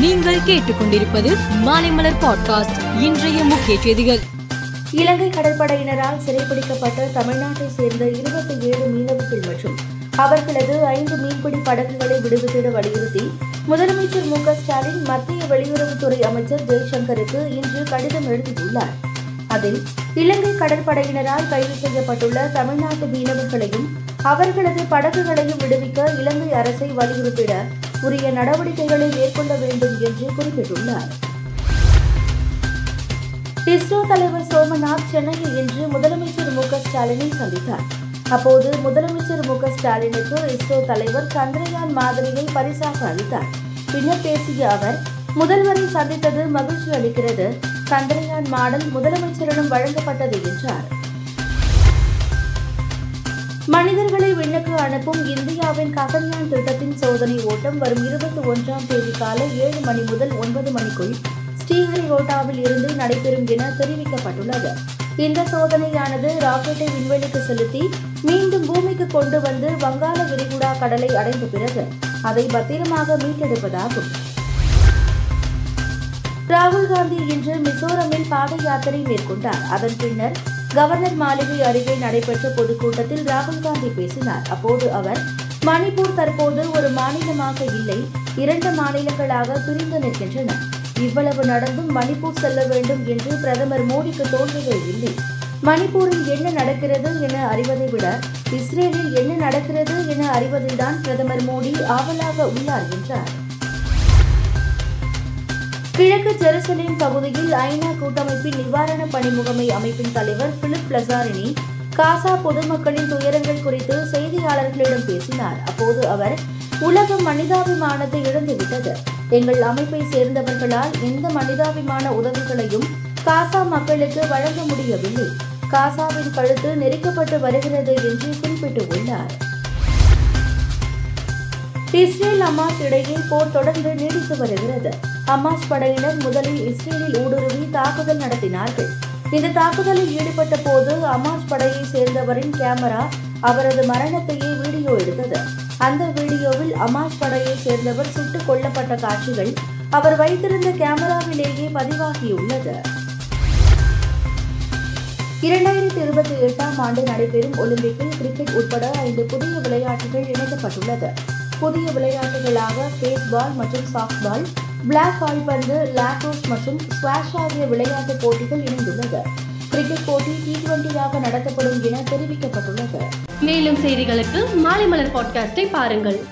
நீங்கள் கேட்டுக்கொண்டிருப்பது மாலைமலர் பாட்காஸ்ட் இன்றைய முக்கிய செய்திகள். இலங்கை கடற்படையினரால் சிறைப்பிடிக்கப்பட்ட தமிழ்நாட்டை சேர்ந்த இருபத்தி ஏழு மீனவர்கள் மற்றும் அவர்களது ஐந்து மீன்பிடி படகுகளை விடுவித்திட வலியுறுத்தி முதலமைச்சர் மு ஸ்டாலின் மத்திய வெளியுறவுத்துறை அமைச்சர் ஜெய்சங்கருக்கு இன்று கடிதம் எழுதியுள்ளார். அதில் இலங்கை கடற்படையினரால் கைது செய்யப்பட்டுள்ள தமிழ்நாட்டு மீனவர்களையும் அவர்களது படகுகளையும் விடுவிக்க இலங்கை அரசை வலியுறுத்திட உரிய நடவடிக்கைகளை மேற்கொள்ள வேண்டும் என்று குறிப்பிட்டுள்ளார். இஸ்ரோ தலைவர் சோமநாத் சென்னையில் இன்று முதலமைச்சர் மு ஸ்டாலினை சந்தித்தார். அப்போது முதலமைச்சர் மு ஸ்டாலினுக்கு இஸ்ரோ தலைவர் சந்திரயான் மாதிரியை பரிசாக அளித்தார். பின்னர் பேசிய அவர் முதல்வரை சந்தித்தது மகிழ்ச்சி அளிக்கிறது. சந்திரயான் மாடல் முதலமைச்சரிடம் வழங்கப்பட்டது என்றார். மனிதர்களை விண்ணுக்கு அனுப்பும் இந்தியாவின் ககன்யான் திட்டத்தின் சோதனை ஓட்டம் வரும் இருபத்தி ஒன்றாம் தேதி காலை ஏழு மணி முதல் ஒன்பது மணிக்குள் ஸ்ரீஹரிகோட்டாவில் இருந்து நடைபெறும் என தெரிவிக்கப்பட்டுள்ளது. இந்த சோதனையானது ராக்கெட்டை விண்வெளிக்கு செலுத்தி மீண்டும் பூமிக்கு கொண்டு வந்து வங்காள விரிகுடா கடலை அடைந்த பிறகு அதை பத்திரமாக மீட்டெடுப்பதாகும். ராகுல் காந்தி இன்று மிசோரமில் பாத யாத்திரை மேற்கொண்டார். அதன் பின்னர் கவர்னர் மாளிகை அருகே நடைபெற்ற பொதுக்கூட்டத்தில் ராகுல் காந்தி பேசினார். அப்போது அவர் மணிப்பூர் தற்போது ஒரு மாநிலமாக இல்லை. இரண்டு மாநிலங்களாக பிரிந்து நிற்கின்றன. இவ்வளவு நடந்தும் மணிப்பூர் செல்ல வேண்டும் என்று பிரதமர் மோடிக்கு தோன்றவே இல்லை. மணிப்பூரில் என்ன நடக்கிறது என அறிவதை விட இஸ்ரேலில் என்ன நடக்கிறது என அறிவதில்தான் பிரதமர் மோடி ஆவலாக உள்ளார் என்றார். கிழக்கு ஜெருசலேம் பகுதியில் ஐநா கூட்டமைப்பின் நிவாரண பணி முகமை அமைப்பின் தலைவர் பிலிப் லசாரினி காசா பொதுமக்களின் துயரங்கள் குறித்து செய்தியாளர்களிடம் பேசினார். அப்போது அவர் உலகம் மனிதாபிமானத்தை இழந்துவிட்டது. எங்கள் அமைப்பை சேர்ந்தவர்களால் எந்த மனிதாபிமான உதவிகளையும் காசா மக்களுக்கு வழங்க முடியவில்லை. காசாவின் கழுத்து நெருக்கப்பட்டு வருகிறது என்று குறிப்பிட்டுள்ளார் இஸ்ரேல் அமாஸ் இடையே போர் தொடர்ந்து நீடித்து வருகிறது. அமாஸ் படையினர் முதலில் இஸ்ரேலில் ஊடுருவி தாக்குதல் நடத்தினார்கள். இந்த தாக்குதலில் ஈடுபட்ட போது அமாஸ் படையை சேர்ந்தவரின் கேமரா அவரது மரணத்தையே வீடியோ எடுத்தது. அந்த வீடியோவில் அமாஸ் படையை சேர்ந்தவர் சுட்டுக் கொல்லப்பட்ட காட்சிகள் அவர் வைத்திருந்த கேமராவிலேயே பதிவாகியுள்ளது. இரண்டாயிரத்தி இருபத்தி எட்டாம் ஆண்டு நடைபெறும் ஒலிம்பிக்கில் கிரிக்கெட் உட்பட ஐந்து புதிய விளையாட்டுகள் இணைக்கப்பட்டுள்ளது. புதிய விளையாட்டுகளாக பேஸ்பால் மற்றும் சாஃப்ட்பால் பிளாக் கால்பந்து லாக்ரோஸ் மற்றும் ஸ்குவாஷ் ஆகிய விளையாட்டுப் போட்டிகள் இணைந்துள்ளது. கிரிக்கெட் போட்டி டி டுவெண்டியாக நடத்தப்படும் என தெரிவிக்கப்பட்டுள்ளது. மேலும் செய்திகளுக்கு மாலை மலர் பாட்காஸ்டை பாருங்கள்.